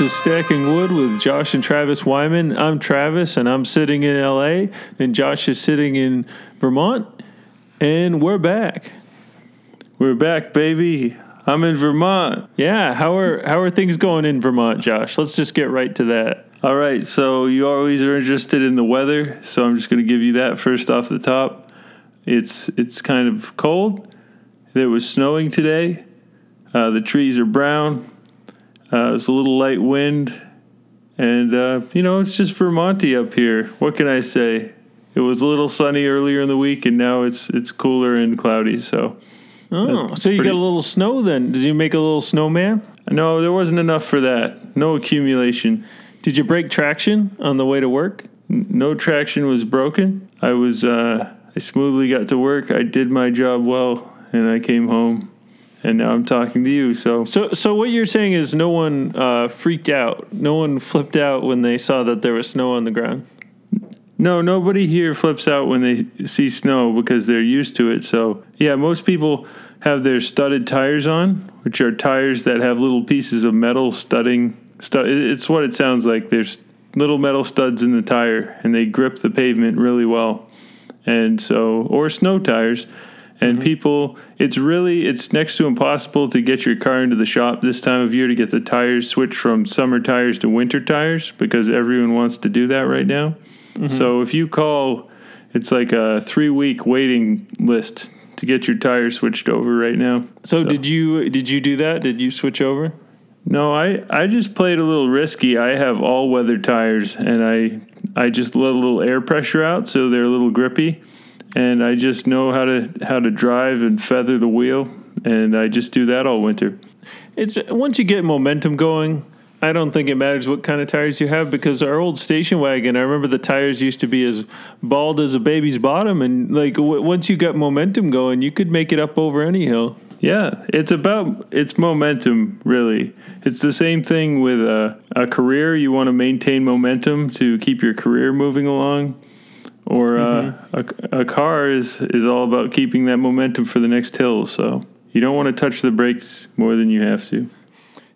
this is Stacking Wood with Josh and Travis Wyman. I'm Travis, and I'm sitting in LA, and Josh is sitting in Vermont, and we're back. We're back, baby. I'm in Vermont. Yeah, how are how are things going in Vermont, Josh? Let's just get right to that. All right, so you always are interested in the weather, so I'm just going to give you that first off the top. It's it's kind of cold. There was snowing today. Uh, the trees are brown. Uh, it's a little light wind, and uh, you know it's just Vermonty up here. What can I say? It was a little sunny earlier in the week, and now it's it's cooler and cloudy. So Oh, so you pretty- got a little snow then? Did you make a little snowman? no, there wasn't enough for that. No accumulation. Did you break traction on the way to work? No traction was broken. I was uh, I smoothly got to work. I did my job well, and I came home, and now I'm talking to you. So So, so what you're saying is no one uh, freaked out, no one flipped out when they saw that there was snow on the ground. no, nobody here flips out when they see snow because they're used to it. So yeah, most people have their studded tires on, which are tires that have little pieces of metal studding. Stud- it's what it sounds like. There's little metal studs in the tire, and they grip the pavement really well. and so or snow tires and mm-hmm. people it's really it's next to impossible to get your car into the shop this time of year to get the tires switched from summer tires to winter tires because everyone wants to do that right now mm-hmm. so if you call it's like a three week waiting list to get your tires switched over right now So, did you did you do that? Did you switch over? no, I, I just played a little risky. I have all weather tires and I I just let a little air pressure out so they're a little grippy and I just know how to how to drive and feather the wheel and I just do that all winter. It's once you get momentum going. I don't think it matters what kind of tires you have because our old station wagon. I remember the tires used to be as bald as a baby's bottom, and like w- once you got momentum going, you could make it up over any hill. Yeah, it's about it's momentum really. It's the same thing with a, a career. You want to maintain momentum to keep your career moving along, or uh, a, a car is is all about keeping that momentum for the next hill. So you don't want to touch the brakes more than you have to.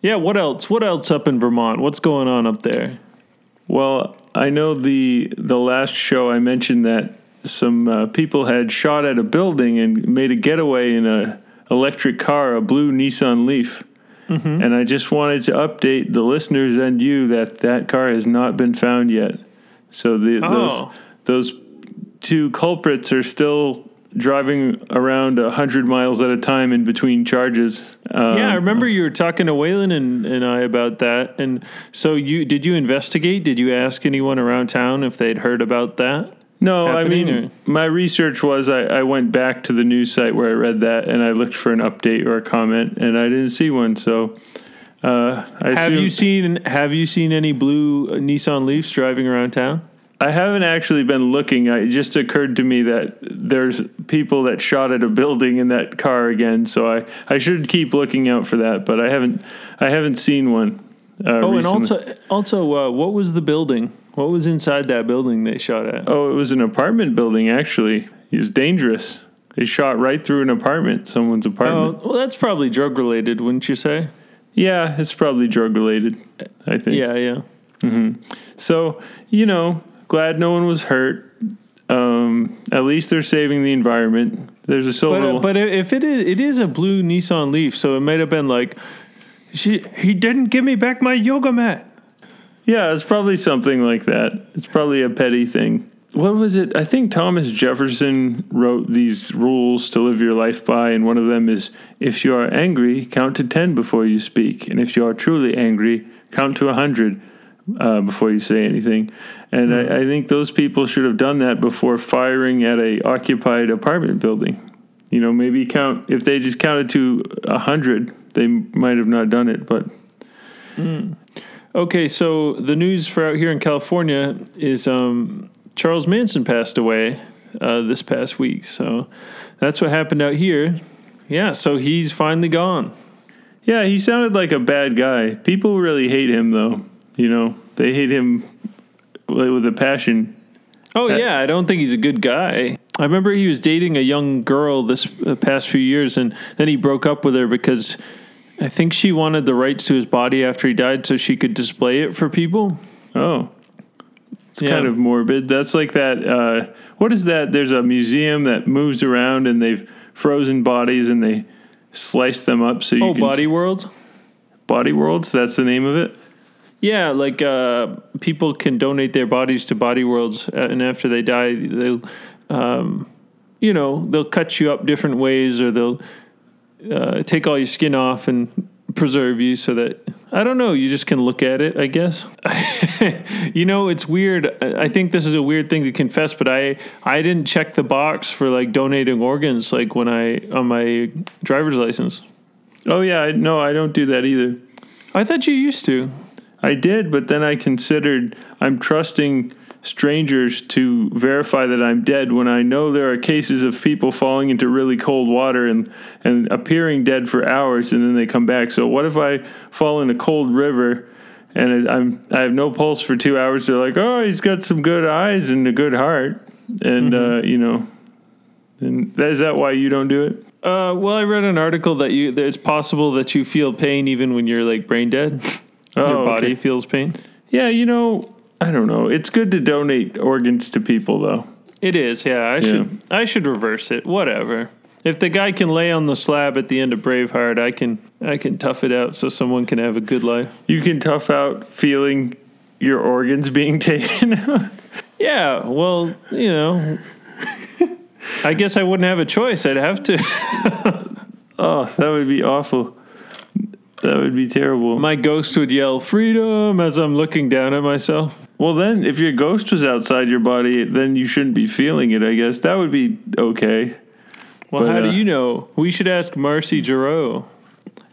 Yeah. What else? What else up in Vermont? What's going on up there? Well, I know the the last show I mentioned that some uh, people had shot at a building and made a getaway in a electric car, a blue Nissan Leaf. And I just wanted to update the listeners and you that that car has not been found yet. So the, Oh. those those two culprits are still driving around hundred miles at a time in between charges. Um, Yeah, I remember you were talking to Waylon and, and I about that. And so you did you investigate? Did you ask anyone around town if they'd heard about that? No, I mean, my research was I, I went back to the news site where I read that and I looked for an update or a comment and I didn't see one. So, uh, I Have assume- you seen Have you seen any blue Nissan Leafs driving around town? I haven't actually been looking. It just occurred to me that there's people that shot at a building in that car again. So I, I should keep looking out for that, but I haven't I haven't seen one. Uh, Oh, and also also uh, what was the building? What was inside that building they shot at? oh, it was an apartment building. Actually, it was dangerous. They shot right through an apartment, someone's apartment. Oh, well, that's probably drug related, wouldn't you say? Yeah, it's probably drug related. I think. Yeah, yeah. So, you know, glad no one was hurt. Um, at least they're saving the environment. There's a silver. But uh, but if it is it is a blue Nissan Leaf, so it might have been like, she he didn't give me back my yoga mat. yeah, it's probably something like that. It's probably a petty thing. What was it? I think Thomas Jefferson wrote these rules to live your life by, and one of them is if you are angry, count to 10 before you speak. And if you are truly angry, count to a 100 uh, before you say anything. And I, I think those people should have done that before firing at a occupied apartment building. You know, maybe count, if they just counted to a 100, they might have not done it. But Okay, so the news for out here in California is um, Charles Manson passed away uh, this past week. So that's what happened out here. Yeah, so he's finally gone. Yeah, he sounded like a bad guy. People really hate him, though. You know, they hate him with a passion. Oh yeah, I don't think he's a good guy. I remember he was dating a young girl this uh, past few years, and then he broke up with her because I think she wanted the rights to his body after he died so she could display it for people. Oh, it's Yeah. kind of morbid. That's like that. Uh, what is that? There's a museum that moves around and they've frozen bodies and they slice them up so you Oh, can Body World? body worlds. That's the name of it. Yeah, like uh, people can donate their bodies to Body Worlds, uh, and after they die, they'll, um, you know, they'll cut you up different ways, or they'll uh, take all your skin off and preserve you, so that I don't know. You just can look at it, I guess. you know, it's weird. I I think this is a weird thing to confess, but I I didn't check the box for like donating organs, like when I on my driver's license. Oh yeah, no, I don't do that either. I thought you used to. I did, but then I considered I'm trusting strangers to verify that I'm dead when I know there are cases of people falling into really cold water and, and appearing dead for hours and then they come back. So what if I fall in a cold river and I'm I have no pulse for two hours? They're like, oh, he's got some good eyes and a good heart, and uh, you know, and that, is that why you don't do it? Uh, well, I read an article that you that it's possible that you feel pain even when you're like brain dead. Your Oh, body okay. feels pain. Yeah, you know, I don't know. It's good to donate organs to people though. It is, yeah. I should I should reverse it. Whatever. If the guy can lay on the slab at the end of Braveheart, I can I can tough it out so someone can have a good life. You can tough out feeling your organs being taken out. Yeah, well, you know, I guess I wouldn't have a choice. I'd have to. oh, that would be awful. That would be terrible. My ghost would yell "freedom" as I'm looking down at myself. well, then, if your ghost was outside your body, then you shouldn't be feeling it, I guess. That would be okay. Well, But, how do uh, you know? We should ask Marcy Giroux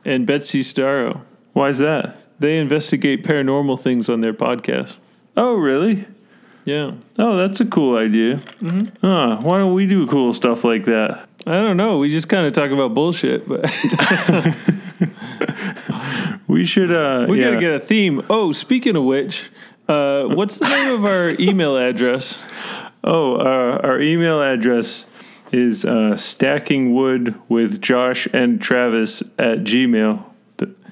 and Betsy Starro. Why is that? They investigate paranormal things on their podcast. Oh, really? Yeah. Oh, that's a cool idea. Mm-hmm. Huh, why don't we do cool stuff like that? I don't know. We just kind of talk about bullshit, but We should, uh, we yeah. got to get a theme. Oh, speaking of which, uh, what's the name of our email address? Oh, uh, our email address is uh, stackingwood with Josh and Travis at gmail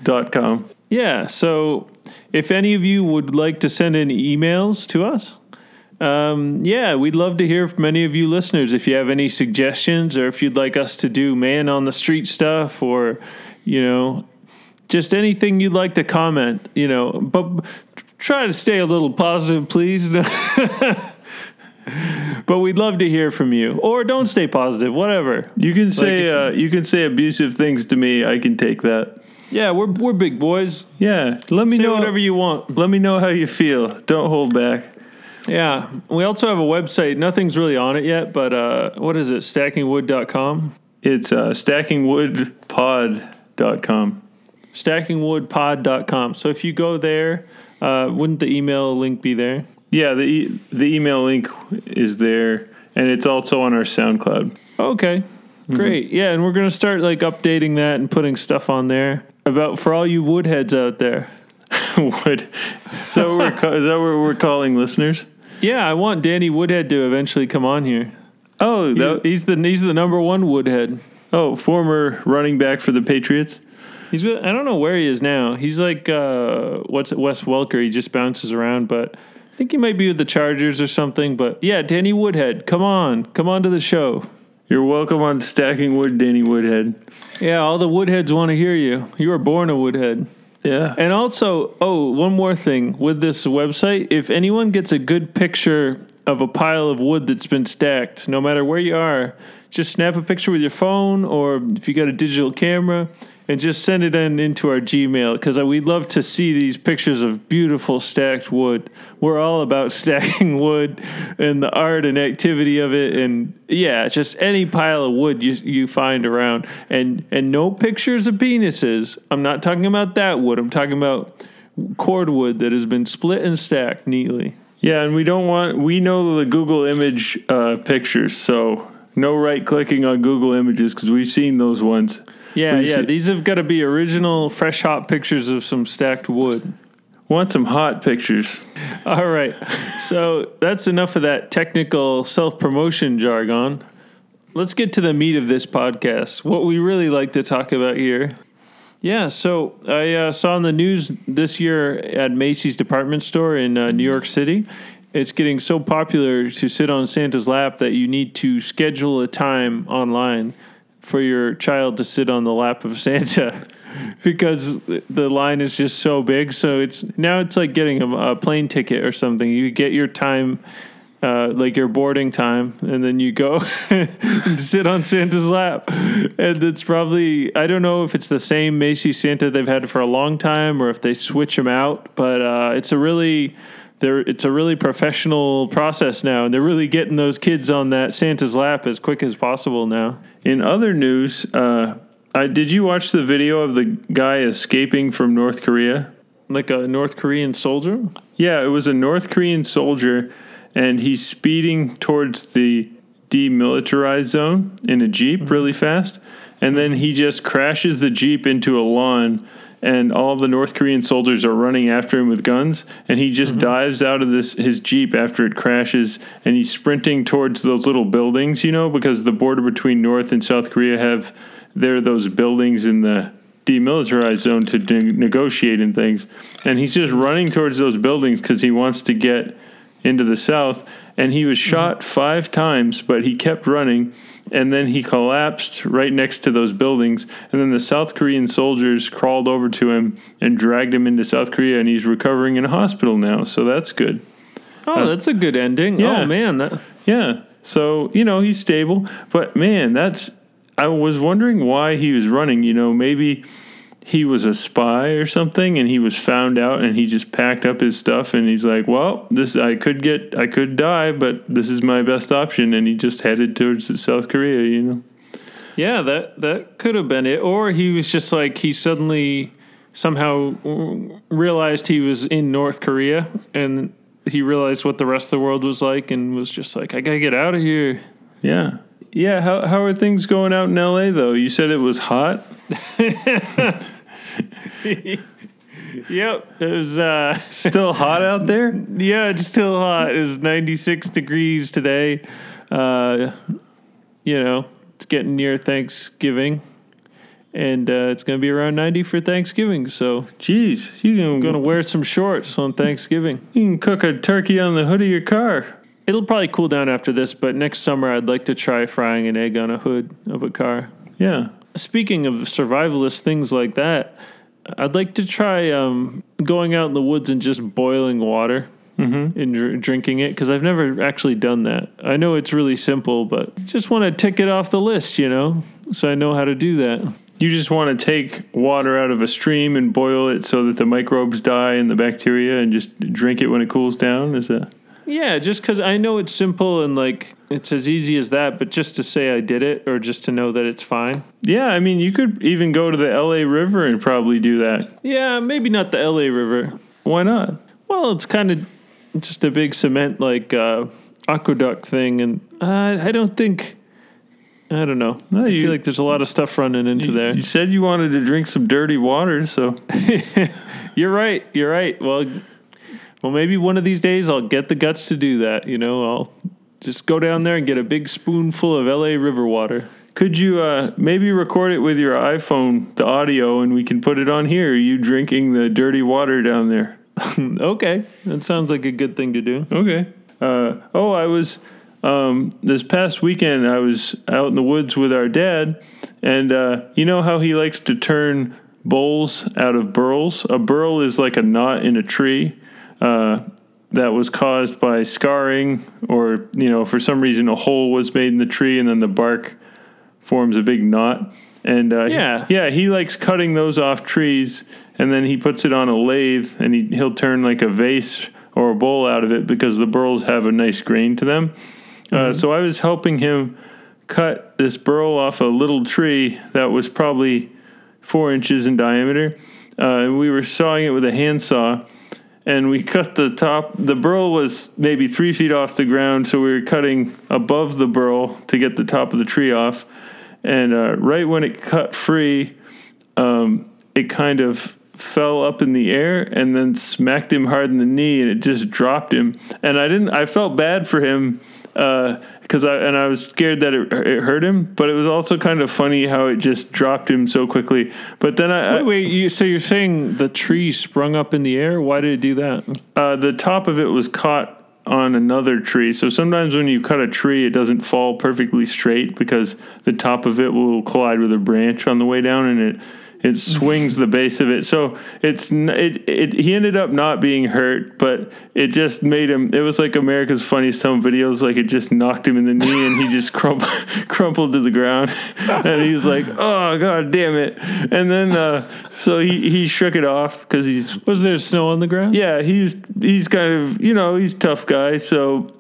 dot com. Yeah. So if any of you would like to send in emails to us, um, yeah, we'd love to hear from any of you listeners. If you have any suggestions or if you'd like us to do man on the street stuff or, you know, just anything you'd like to comment, you know, but try to stay a little positive, please. but we'd love to hear from you or don't stay positive, whatever. You can say if- uh, you can say abusive things to me. I can take that. Yeah, we're, we're big boys. Yeah, let me Say know whatever you want. Let me know how you feel. Don't hold back. Yeah. We also have a website. Nothing's really on it yet, but uh, what is it? Stackingwood.com? It's uh, stackingwoodpod.com. Stackingwoodpod.com. So if you go there, uh, wouldn't the email link be there? Yeah, the e- the email link is there, and it's also on our SoundCloud. Okay. Great. Yeah, and we're going to start like updating that and putting stuff on there about for all you woodheads out there. Wood. Is that what we're ca- is that what we're calling listeners? Yeah, I want Danny Woodhead to eventually come on here. Oh, He's, that, he's the he's the number one Woodhead. oh, former running back for the Patriots. He's with, I don't know where he is now. He's like uh, what's it, Wes Welker. He just bounces around, but I think he might be with the Chargers or something. But yeah, Danny Woodhead, come on, come on to the show. You're welcome on Stacking Wood, Danny Woodhead. Yeah, all the Woodheads want to hear you. You were born a Woodhead. Yeah. And also, oh, one more thing with this website, if anyone gets a good picture of a pile of wood that's been stacked, no matter where you are, just snap a picture with your phone or if you got a digital camera and just send it in into our Gmail because we'd love to see these pictures of beautiful stacked wood. We're all about stacking wood and the art and activity of it, and yeah, just any pile of wood you you find around, and and no pictures of penises. I'm not talking about that wood. I'm talking about cordwood that has been split and stacked neatly. Yeah, and we don't want we know the Google image uh, pictures, so no right clicking on Google images because we've seen those ones. Yeah, yeah. should- These have got to be original, fresh, hot pictures of some stacked wood. Want some hot pictures? All right. So that's enough of that technical self promotion jargon. Let's get to the meat of this podcast. What we really like to talk about here. Yeah, so I uh, saw in the news this year at Macy's department store in uh, New York City, it's getting so popular to sit on Santa's lap that you need to schedule a time online for your child to sit on the lap of Santa because the line is just so big. So it's now it's like getting a, a plane ticket or something. You get your time uh, like your boarding time, and then you go and sit on Santa's lap. And it's probably I don't know if it's the same Macy's Santa they've had for a long time or if they switch them out, but uh, it's a really they're it's a really professional process now, and they're really getting those kids on that Santa's lap as quick as possible now. In other news, uh, I, did you watch the video of the guy escaping from North Korea? Like a North Korean soldier? Yeah, it was a North Korean soldier, and he's speeding towards the demilitarized zone in a Jeep mm-hmm. really fast. And then he just crashes the Jeep into a lawn, and all the North Korean soldiers are running after him with guns. And he just mm-hmm. dives out of this his Jeep after it crashes, and he's sprinting towards those little buildings, you know, because the border between North and South Korea have there are those buildings in the demilitarized zone to de- negotiate and things. And he's just running towards those buildings because he wants to get into the south. And he was shot five times, but he kept running. And then he collapsed right next to those buildings. And then the South Korean soldiers crawled over to him and dragged him into South Korea. And he's recovering in a hospital now. So that's good. Oh, uh, that's a good ending. Yeah. Oh, man. That- yeah. So, you know, he's stable. But man, that's I was wondering why he was running. You know, maybe he was a spy or something and he was found out and he just packed up his stuff and he's like, "Well, this I could get I could die, but this is my best option." And he just headed towards South Korea, you know. Yeah, that that could have been it or he was just like he suddenly somehow realized he was in North Korea and he realized what the rest of the world was like and was just like, "I got to get out of here." Yeah yeah, how how are things going out in LA though? You said it was hot. yep, it was uh, still hot out there. Yeah, it's still hot. It was 96 degrees today. Uh, you know, it's getting near Thanksgiving, and uh, it's going to be around 90 for Thanksgiving. So, geez, you can going to wear some shorts on Thanksgiving. You can cook a turkey on the hood of your car. It'll probably cool down after this, but next summer I'd like to try frying an egg on a hood of a car. Yeah. Speaking of survivalist things like that, I'd like to try um, going out in the woods and just boiling water mm-hmm. and dr- drinking it because I've never actually done that. I know it's really simple, but just want to tick it off the list, you know, so I know how to do that. You just want to take water out of a stream and boil it so that the microbes die and the bacteria and just drink it when it cools down? Is that? Yeah, just because I know it's simple and like it's as easy as that, but just to say I did it or just to know that it's fine. Yeah, I mean, you could even go to the LA River and probably do that. Yeah, maybe not the LA River. Why not? Well, it's kind of just a big cement like uh, aqueduct thing, and uh, I don't think. I don't know. No, I feel like there's a lot of stuff running into you, there. You said you wanted to drink some dirty water, so. you're right. You're right. Well, well, maybe one of these days I'll get the guts to do that. You know, I'll just go down there and get a big spoonful of LA river water. Could you uh, maybe record it with your iPhone, the audio, and we can put it on here? You drinking the dirty water down there? okay, that sounds like a good thing to do. Okay. Uh, oh, I was um, this past weekend. I was out in the woods with our dad, and uh, you know how he likes to turn bowls out of burls. A burl is like a knot in a tree uh, that was caused by scarring, or you know, for some reason a hole was made in the tree, and then the bark forms a big knot. And uh, yeah, he, yeah, he likes cutting those off trees, and then he puts it on a lathe, and he he'll turn like a vase or a bowl out of it because the burls have a nice grain to them. Uh, mm-hmm. Uh, so I was helping him cut this burl off a little tree that was probably four inches in diameter. Uh, and we were sawing it with a handsaw and we cut the top. The burl was maybe three feet off the ground, so we were cutting above the burl to get the top of the tree off. And uh, right when it cut free, um, it kind of fell up in the air and then smacked him hard in the knee, and it just dropped him. And I didn't. I felt bad for him because because I and I was scared that it, it hurt him, but it was also kind of funny how it just dropped him so quickly. But then I, Wait, wait. You, so you're saying the tree sprung up in the air? Why did it do that? uh, the top of it was caught on another tree. So sometimes when you cut a tree, it doesn't fall perfectly straight because the top of it will collide with a branch on the way down, and it it swings the base of it. So it's it, it he ended up not being hurt, but it just made him. It was like America's Funniest Home Videos. Like it just knocked him in the knee, and he just crumpled crumpled to the ground, and he's like, "Oh god damn it!" And then uh, so he he shook it off because he's Was there snow on the ground? yeah, he's he's kind of you know he's a tough guy, so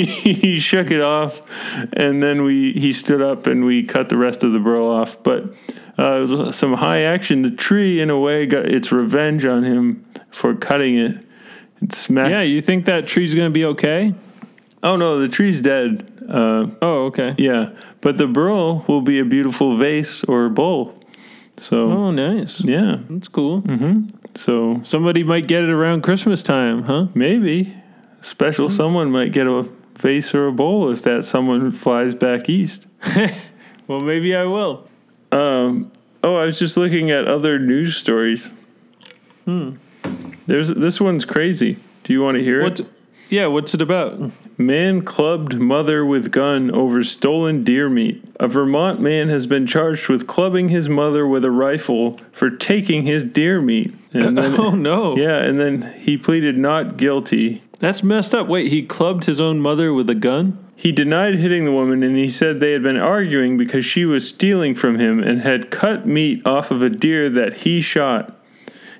he, shook it off, and then we he stood up and we cut the rest of the burl off. But uh, it was some high action. The tree, in a way, got its revenge on him for cutting it. It smacked. Yeah. You think that tree's gonna be okay? Oh no, the tree's dead. Uh, Oh, okay. yeah, but the burl will be a beautiful vase or bowl. So Oh, nice. yeah, That's cool. so Somebody might get it around Christmas time, huh? Maybe special someone might get a vase or a bowl if that someone flies back east. Well, maybe I will. Um, oh, I was just looking at other news stories. Hmm. There's this one's crazy. Do you want to hear What's it? yeah? What's it about? Man clubbed mother with gun over stolen deer meat. A Vermont man has been charged with clubbing his mother with a rifle for taking his deer meat. And then, oh no. yeah, and then he pleaded not guilty. That's messed up. Wait, he clubbed his own mother with a gun? He denied hitting the woman and he said they had been arguing because she was stealing from him and had cut meat off of a deer that he shot.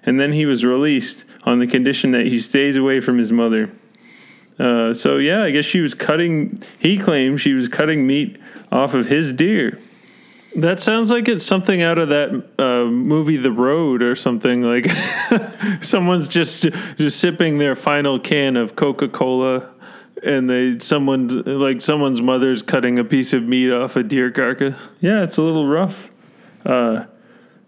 And then he was released on the condition that he stays away from his mother. Uh, so, yeah, I guess she was cutting, he claimed she was cutting meat off of his deer. That sounds like it's something out of that uh, movie, The Road, or something. Like someone's just just sipping their final can of Coca Cola, and they someone's like someone's mother's cutting a piece of meat off a deer carcass. Yeah, it's a little rough. Uh,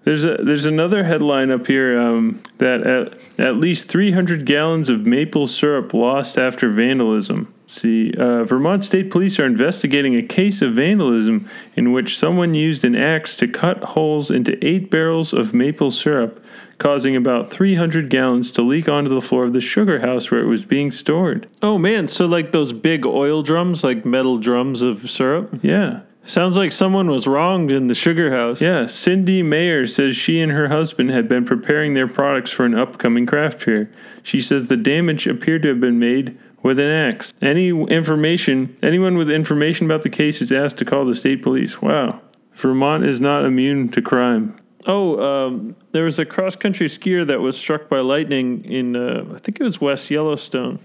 there's a there's another headline up here um, that at, at least 300 gallons of maple syrup lost after vandalism. See, uh, Vermont State Police are investigating a case of vandalism in which someone used an axe to cut holes into eight barrels of maple syrup, causing about 300 gallons to leak onto the floor of the sugar house where it was being stored. Oh man, so like those big oil drums, like metal drums of syrup. Yeah. Sounds like someone was wronged in the sugar house. Yeah, Cindy Mayer says she and her husband had been preparing their products for an upcoming craft fair. She says the damage appeared to have been made with an axe. Any information, anyone with information about the case is asked to call the state police. Wow. Vermont is not immune to crime. Oh, um, there was a cross country skier that was struck by lightning in, uh, I think it was West Yellowstone.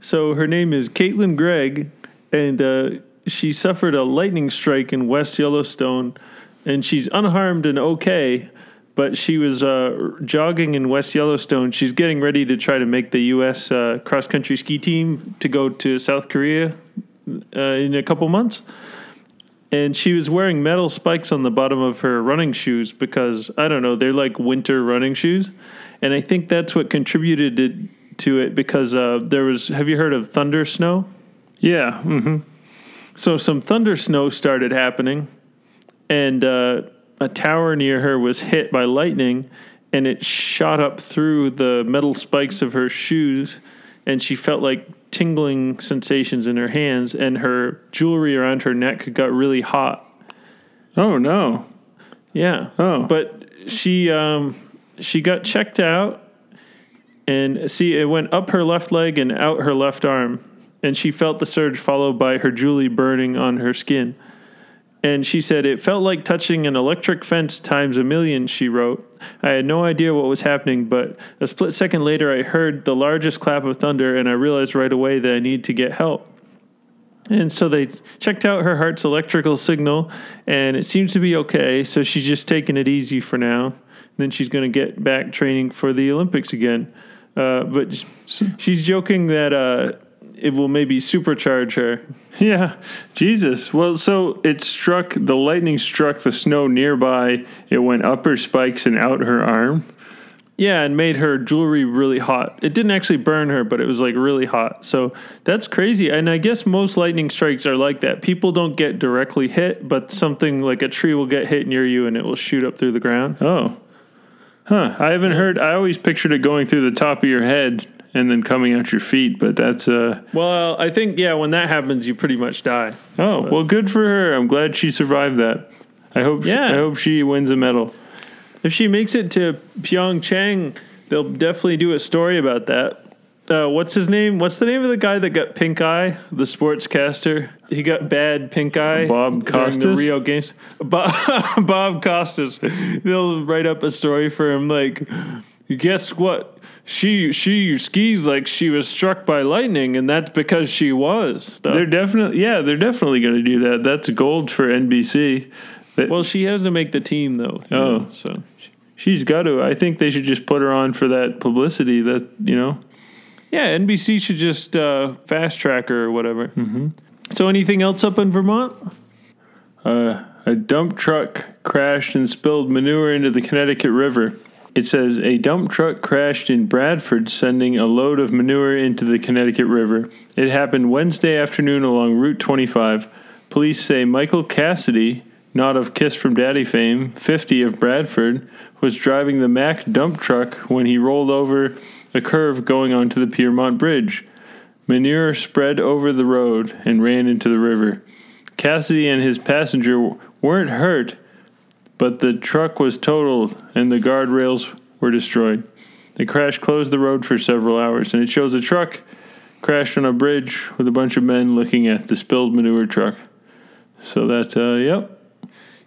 So her name is Caitlin Gregg, and uh, she suffered a lightning strike in West Yellowstone, and she's unharmed and okay. But she was uh, jogging in West Yellowstone. She's getting ready to try to make the U.S. Uh, cross country ski team to go to South Korea uh, in a couple months and she was wearing metal spikes on the bottom of her running shoes because I don't know, they're like winter running shoes, and I think that's what contributed to, to it because uh, there was. Have you heard of thunder snow? Yeah. hmm So some thunder snow started happening, and uh, a tower near her was hit by lightning, and it shot up through the metal spikes of her shoes, and she felt like tingling sensations in her hands, and her jewelry around her neck got really hot. Oh, no. Yeah. Oh. But she um she got checked out and see it went up her left leg and out her left arm and she felt the surge followed by her jewelry burning on her skin. And she said it felt like touching an electric fence times a million, she wrote. I had no idea what was happening, but a split second later I heard the largest clap of thunder and I realized right away that I need to get help. And so they checked out her heart's electrical signal, and it seems to be okay. So she's just taking it easy for now. Then she's going to get back training for the Olympics again. Uh, but she's joking that uh, it will maybe supercharge her. Yeah, Jesus. Well, so it struck, the lightning struck the snow nearby. It went up her spikes and out her arm. Yeah, and made her jewelry really hot. It didn't actually burn her, but it was like really hot. So that's crazy. And I guess most lightning strikes are like that. People don't get directly hit, but something like a tree will get hit near you and it will shoot up through the ground. Oh. Huh. I haven't heard I always pictured it going through the top of your head and then coming out your feet, but that's uh Well, I think yeah, when that happens, you pretty much die. Oh, well good for her. I'm glad she survived that. I hope Yeah. she, I hope she wins a medal. If she makes it to Pyeongchang, they'll definitely do a story about that. Uh, what's his name? What's the name of the guy that got pink eye? The sportscaster. He got bad pink eye. Bob during the Costas? Rio Games. Bob, Bob Costas. They'll write up a story for him like, guess what? She she skis like she was struck by lightning, and that's because she was. They're definitely yeah, they're definitely going to do that. That's gold for NBC. That- well, she has to make the team though. Oh. know, so she's got to. I think they should just put her on for that publicity. That you know. Yeah, NBC should just uh, fast track her or whatever. Mm-hmm. So, anything else up in Vermont? Uh, a dump truck crashed and spilled manure into the Connecticut River. It says a dump truck crashed in Bradford, sending a load of manure into the Connecticut River. It happened Wednesday afternoon along Route 25. Police say Michael Cassidy, not of Kiss from Daddy fame, 50 of Bradford, was driving the Mack dump truck when he rolled over a curve going onto the Piermont Bridge. Manure spread over the road and ran into the river. Cassidy and his passenger weren't hurt, but the truck was totaled and the guardrails were destroyed. The crash closed the road for several hours, and it shows a truck crashed on a bridge with a bunch of men looking at the spilled manure truck. So that, uh, yep.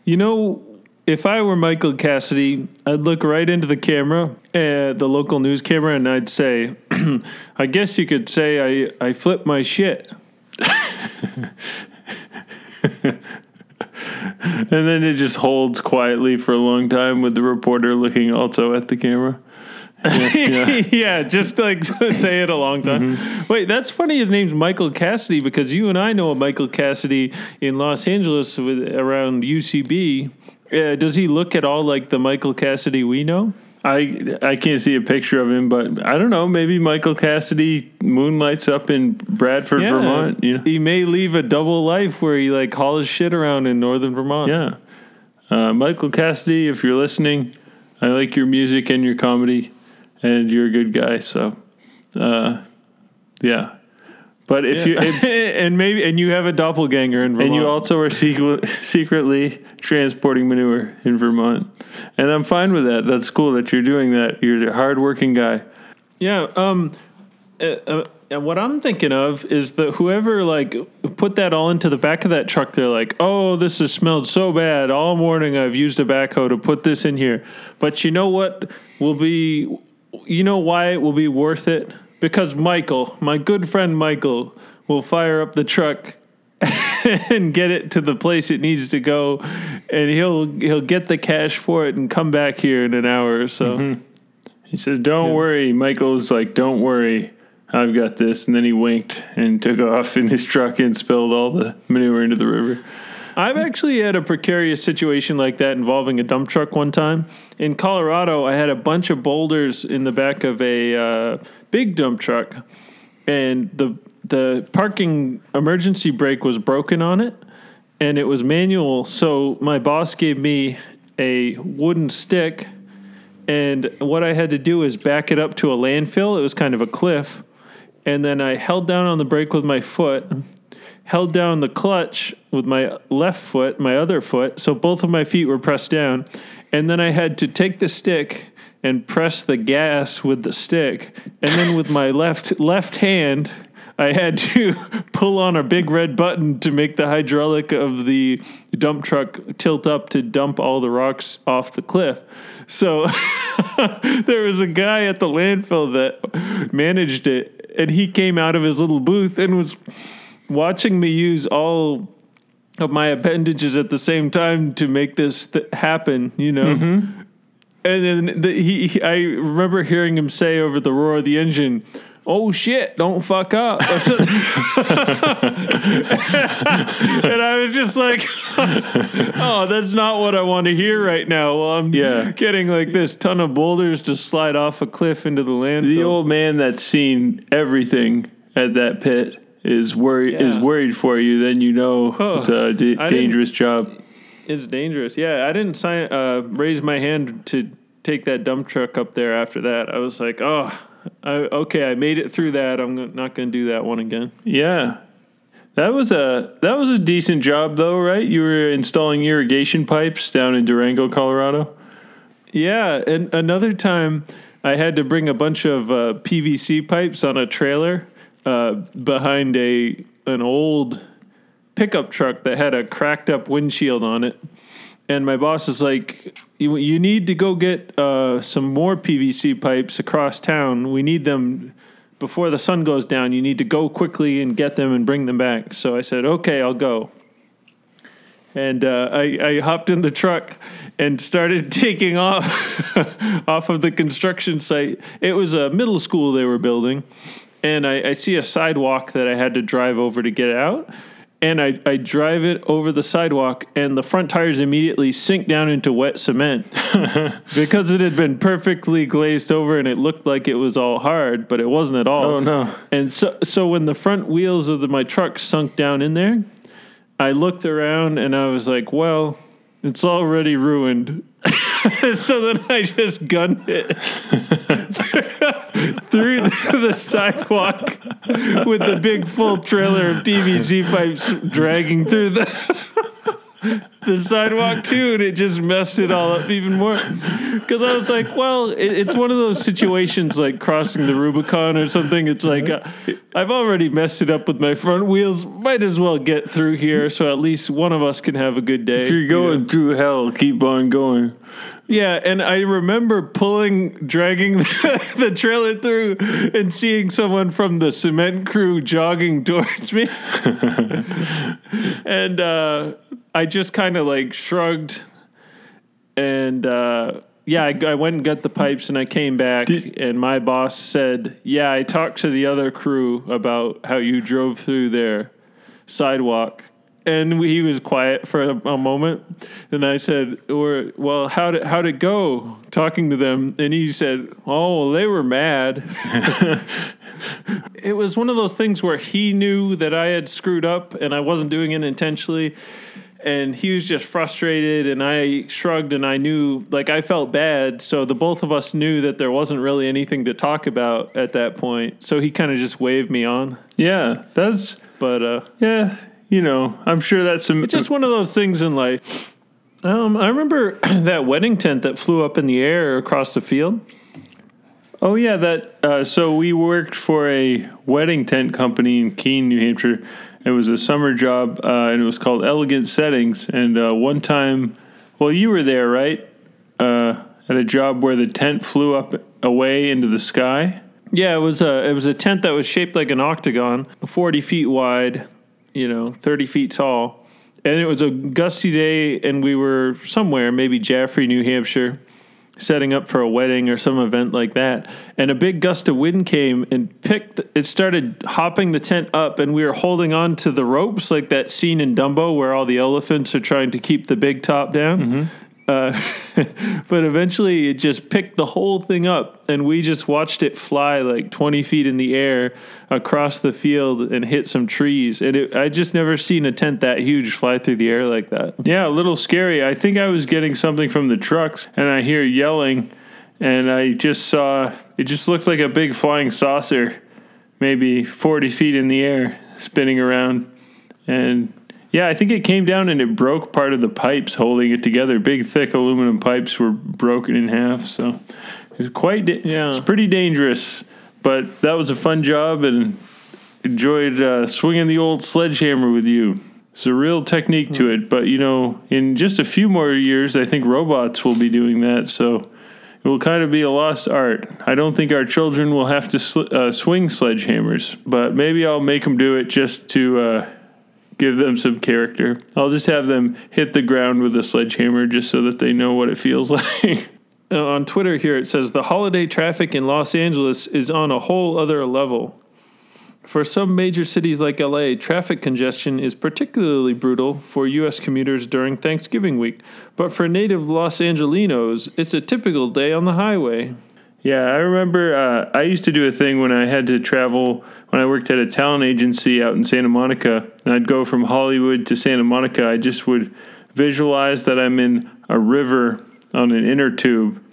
You know, if I were Michael Cassidy, I'd look right into the camera, uh, the local news camera, and I'd say, I guess you could say I, I flipped my shit. And then it just holds quietly for a long time with the reporter looking also at the camera. Yeah, yeah. yeah, just like say it a long time. Wait, that's funny. His name's Michael Cassidy because you and I know a Michael Cassidy in Los Angeles with around UCB. Uh, does he look at all like the Michael Cassidy we know? I I can't see a picture of him, but I don't know. Maybe Michael Cassidy moonlights up in Bradford, Vermont. You know, he may leave a double life where he like hauls shit around in northern Vermont. yeah. Uh, Michael Cassidy, if you're listening, I like your music and your comedy, and you're a good guy. So, uh, yeah. But if you if, and maybe and you have a doppelganger in Vermont. and you also are secret, secretly transporting manure in Vermont, and I'm fine with that. That's cool that you're doing that. You're a hardworking guy. Yeah. Um. Uh, uh, what I'm thinking of is that whoever like put that all into the back of that truck, they're like, "Oh, this has smelled so bad all morning. I've used a backhoe to put this in here." But you know what will be, you know why it will be worth it? Because Michael, my good friend Michael, will fire up the truck and get it to the place it needs to go, and he'll he'll get the cash for it and come back here in an hour or so. Mm-hmm. He says, "Don't worry." Michael's like, "Don't worry, I've got this." And then he winked and took off in his truck and spilled all the manure into the river. I've actually had a precarious situation like that involving a dump truck one time. In Colorado, I had a bunch of boulders in the back of a uh, big dump truck, and the the parking emergency brake was broken on it, and it was manual. So my boss gave me a wooden stick, and what I had to do is back it up to a landfill. It was kind of a cliff, and then I held down on the brake with my foot held down the clutch with my left foot, my other foot, so both of my feet were pressed down, and then I had to take the stick and press the gas with the stick, and then with my left left hand, I had to pull on a big red button to make the hydraulic of the dump truck tilt up to dump all the rocks off the cliff. So there was a guy at the landfill that managed it, and he came out of his little booth and was watching me use all of my appendages at the same time to make this th- happen, you know. Mm-hmm. And then the, he, he, I remember hearing him say over the roar of the engine, oh shit, don't fuck up. and I was just like, oh, that's not what I want to hear right now. Well, I'm Yeah. getting like this ton of boulders to slide off a cliff into the landfill. The old man that's seen everything at that pit is worried is worried for you. Then you know Oh, it's a d- dangerous job. It's dangerous. Yeah, I didn't sign uh, raise my hand to take that dump truck up there after that. I was like, oh, I, okay, I made it through that. I'm not going to do that one again. Yeah. That was a that was a decent job though, right? You were installing irrigation pipes down in Durango, Colorado. Yeah, and another time I had to bring a bunch of uh, PVC pipes on a trailer uh, behind a an old pickup truck that had a cracked up windshield on it. And my boss is like, "You, you need to go get uh, some more PVC pipes across town. We need them before the sun goes down. You need to go quickly and get them and bring them back." So I said, "Okay, I'll go." and uh, I, I hopped in the truck and started taking off off of the construction site. It was a middle school they were building, and I, I see a sidewalk that I had to drive over to get out. And I, I drive it over the sidewalk, and the front tires immediately sink down into wet cement because it had been perfectly glazed over and it looked like it was all hard, but it wasn't at all. Oh no. And so, so when the front wheels of the, my truck sunk down in there, I looked around and I was like, "Well, it's already ruined." so then I just gunned it through the, the sidewalk with the big full trailer of PVC pipes dragging through the the sidewalk too, and it just messed it all up even more. Because I was like, well, it, it's one of those situations like crossing the Rubicon or something. It's like uh, I've already messed it up with my front wheels. Might as well get through here, so at least one of us can have a good day. If you're going through hell, keep on going. Yeah, and I remember pulling, dragging the, the trailer through, and seeing someone from the cement crew jogging towards me, and uh, I just kind of like shrugged, and uh, yeah, I, I went and got the pipes, and I came back, Did- and my boss said, "Yeah, I talked to the other crew about how you drove through their sidewalk." And he was quiet for a, a moment, and I said, "Or well, how did how did it go?" Talking to them, and he said, "Oh, they were mad." it was one of those things where he knew that I had screwed up, and I wasn't doing it intentionally, and he was just frustrated, and I shrugged, and I knew, like, I felt bad, so the both of us knew that there wasn't really anything to talk about at that point. So he kind of just waved me on, Yeah, that's but uh, yeah. You know, I'm sure that's some. It's just one of those things in life. Um, I remember that wedding tent that flew up in the air across the field. Oh yeah, that. Uh, so we worked for a wedding tent company in Keene, New Hampshire. It was a summer job, uh, and it was called Elegant Settings. And uh, one time, well, you were there, right? Uh, at a job where the tent flew up away into the sky. Yeah, it was a it was a tent that was shaped like an octagon, forty feet wide, you know, thirty feet tall, and it was a gusty day, and we were somewhere, maybe Jaffrey, New Hampshire, setting up for a wedding or some event like that, and a big gust of wind came and picked. It started hopping the tent up, and we were holding on to the ropes like that scene in Dumbo where all the elephants are trying to keep the big top down. Mm-hmm. Uh, but eventually it just picked the whole thing up and we just watched it fly like 20 feet in the air across the field and hit some trees and it, i just never seen a tent that huge fly through the air like that Yeah, a little scary. I think I was getting something from the trucks, and I hear yelling, and I just saw it. Just looked like a big flying saucer, maybe forty feet in the air, spinning around, and yeah, I think it came down and it broke part of the pipes holding it together. Big, thick aluminum pipes were broken in half, so it was quite. Da- Yeah. it's pretty dangerous, but that was a fun job, and enjoyed uh, swinging the old sledgehammer with you. It's a real technique to it, but you know, in just a few more years, I think robots will be doing that. So it will kind of be a lost art. I don't think our children will have to sl- uh, swing sledgehammers, but maybe I'll make them do it just to uh, give them some character. I'll just have them hit the ground with a sledgehammer just so that they know what it feels like. uh, on Twitter here it says the holiday traffic in Los Angeles is on a whole other level. For some major cities like LA, traffic congestion is particularly brutal for U.S. commuters during Thanksgiving week. But for native Los Angelinos, it's a typical day on the highway. Yeah, I remember uh, I used to do a thing when I had to travel when I worked at a talent agency out in Santa Monica, and I'd go from Hollywood to Santa Monica. I just would visualize that I'm in a river on an inner tube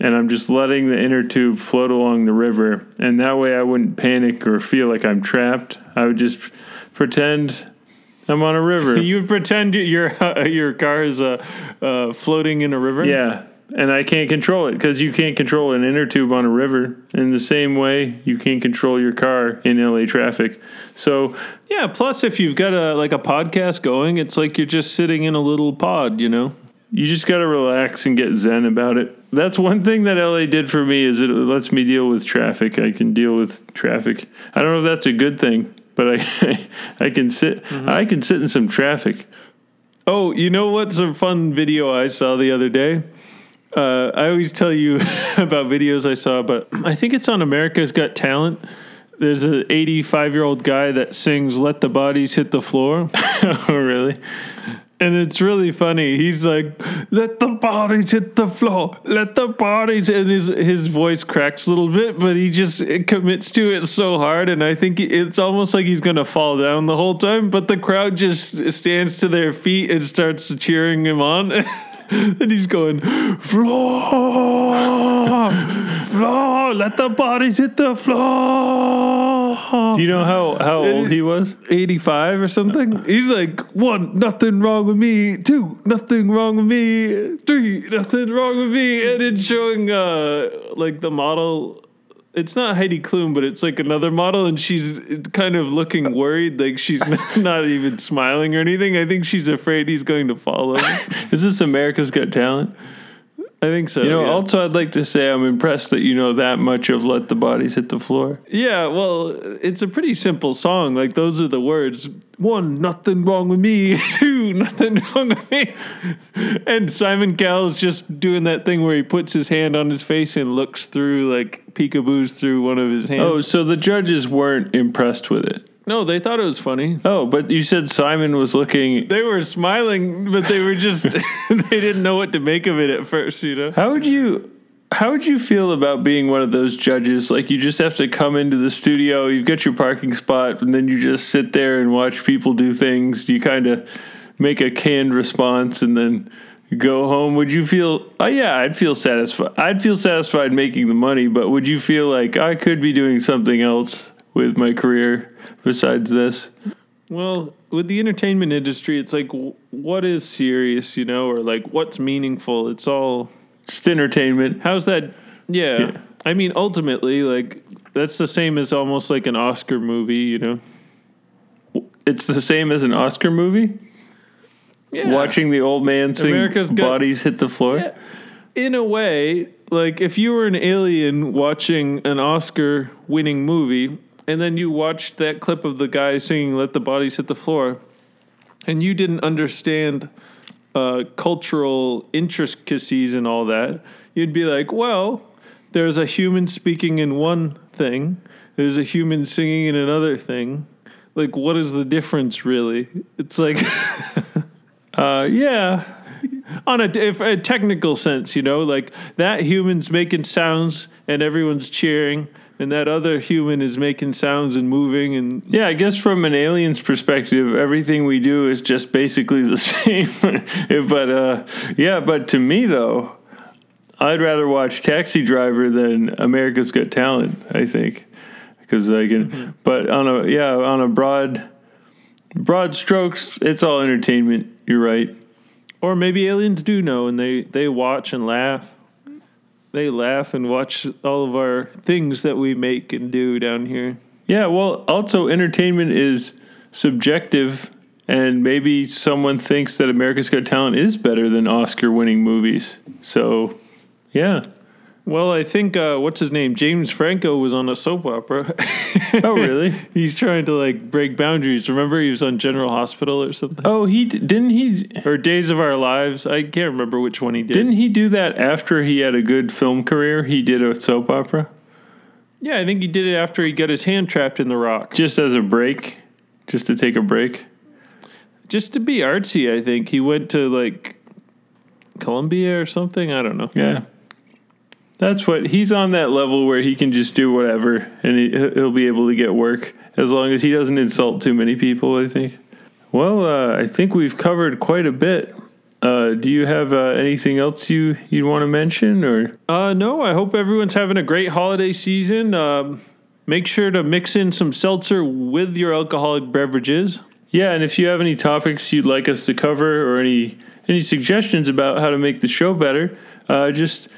and I'm just letting the inner tube float along the river. And that way I wouldn't panic or feel like I'm trapped. I would just pretend I'm on a river. you pretend your uh, your car is uh, uh, floating in a river. Yeah, and I can't control it because you can't control an inner tube on a river. In the same way, you can't control your car in LA traffic. So yeah. Plus, if you've got a like a podcast going, it's like you're just sitting in a little pod. You know you just got to relax and get zen about it. That's one thing that LA did for me is it lets me deal with traffic. I can deal with traffic. I don't know if that's a good thing, but I I can sit mm-hmm. I can sit in some traffic. Oh, you know what's a fun video I saw the other day? Uh, I always tell you about videos I saw, but I think it's on America's Got Talent. There's an 85 year old guy that sings "Let the Bodies Hit the Floor." oh, really? And it's really funny. He's like, "Let the bodies hit the floor. Let the bodies." And his his voice cracks a little bit, but he just commits to it so hard. And I think it's almost like he's gonna fall down the whole time. But the crowd just stands to their feet and starts cheering him on. and he's going, "Floor, floor. Let the bodies hit the floor." Do you know how, how old he was? 85 or something. He's like, one, nothing wrong with me. Two, nothing wrong with me. Three, nothing wrong with me. And it's showing uh like the model. It's not Heidi Klum, but it's like another model, and she's kind of looking worried, like she's not even smiling or anything. I think she's afraid he's going to fall over. Is this America's Got Talent? I think so. You know, yeah. also I'd like to say I'm impressed that you know that much of "Let the Bodies Hit the Floor." Yeah, well, it's a pretty simple song. Like those are the words. One, nothing wrong with me. Two, nothing wrong with me. And Simon Cowell is just doing that thing where he puts his hand on his face and looks through like peekaboos through one of his oh, hands. Oh, so the judges weren't impressed with it. No, they thought it was funny. Oh, but you said Simon was looking. They were smiling, but they were just they didn't know what to make of it at first, you know. How would you how would you feel about being one of those judges? Like you just have to come into the studio, you've got your parking spot, and then you just sit there and watch people do things. You kind of make a canned response and then go home. Would you feel Oh yeah, I'd feel satisfied. I'd feel satisfied making the money, but would you feel like I could be doing something else with my career? besides this? Well, with the entertainment industry, it's like what is serious, you know, or like what's meaningful. It's all just entertainment. How's that? Yeah. yeah. I mean, ultimately, like that's the same as almost like an Oscar movie, you know. It's the same as an Oscar movie. Yeah. Watching the old man sing America's "Bodies Hit the Floor." Yeah. In a way, like if you were an alien watching an Oscar-winning movie, and then you watched that clip of the guy singing "Let the Bodies Hit the Floor," and you didn't understand uh, cultural intricacies and all that, you'd be like, "Well, there's a human speaking in one thing, there's a human singing in another thing. Like, what is the difference, really?" It's like, uh, yeah. On a, a technical sense, you know, like that human's making sounds and everyone's cheering, and that other human is making sounds and moving and yeah i guess from an alien's perspective everything we do is just basically the same. But uh, yeah but to me though i'd rather watch taxi driver than america's got talent i think. Because i can mm-hmm. but on a yeah on a broad broad strokes it's all entertainment. You're right. Or maybe aliens do know and they they watch and laugh they laugh and watch all of our things that we make and do down here. Yeah, well, also entertainment is subjective, and maybe someone thinks that America's Got Talent is better than Oscar-winning movies. So, yeah, Well, I think uh, what's his name, James Franco, was on a soap opera. Oh, really? He's trying to like break boundaries. Remember, he was on General Hospital or something, Oh, he d- didn't he or Days of Our Lives. I can't remember which one he did. didn't he do that after he had a good film career? He did a soap opera yeah, I think he did it after he got his hand trapped in the rock, just as a break, just to take a break. just to be artsy. I think he went to like Columbia or something. I don't know. Yeah. That's what he's on that level where he can just do whatever and he, he'll be able to get work as long as he doesn't insult too many people, I think. Well, uh, I think we've covered quite a bit. Uh, do you have uh, anything else you, you'd want to mention or Uh, no, I hope everyone's having a great holiday season. Um, make sure to mix in some seltzer with your alcoholic beverages. Yeah, and if you have any topics you'd like us to cover or any any suggestions about how to make the show better, uh, just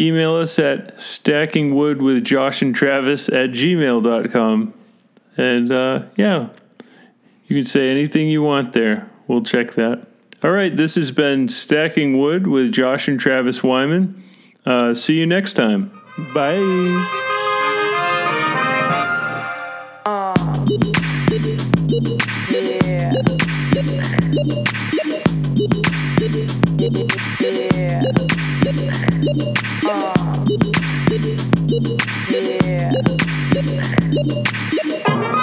email us at stackingwood with Josh and at gmail.com. And uh, yeah, you can say anything you want there. We'll check that. All right, this has been Stacking Wood with Josh and Travis Wyman. Uh, see you next time. Bye. Yeah. Uh. Yeah.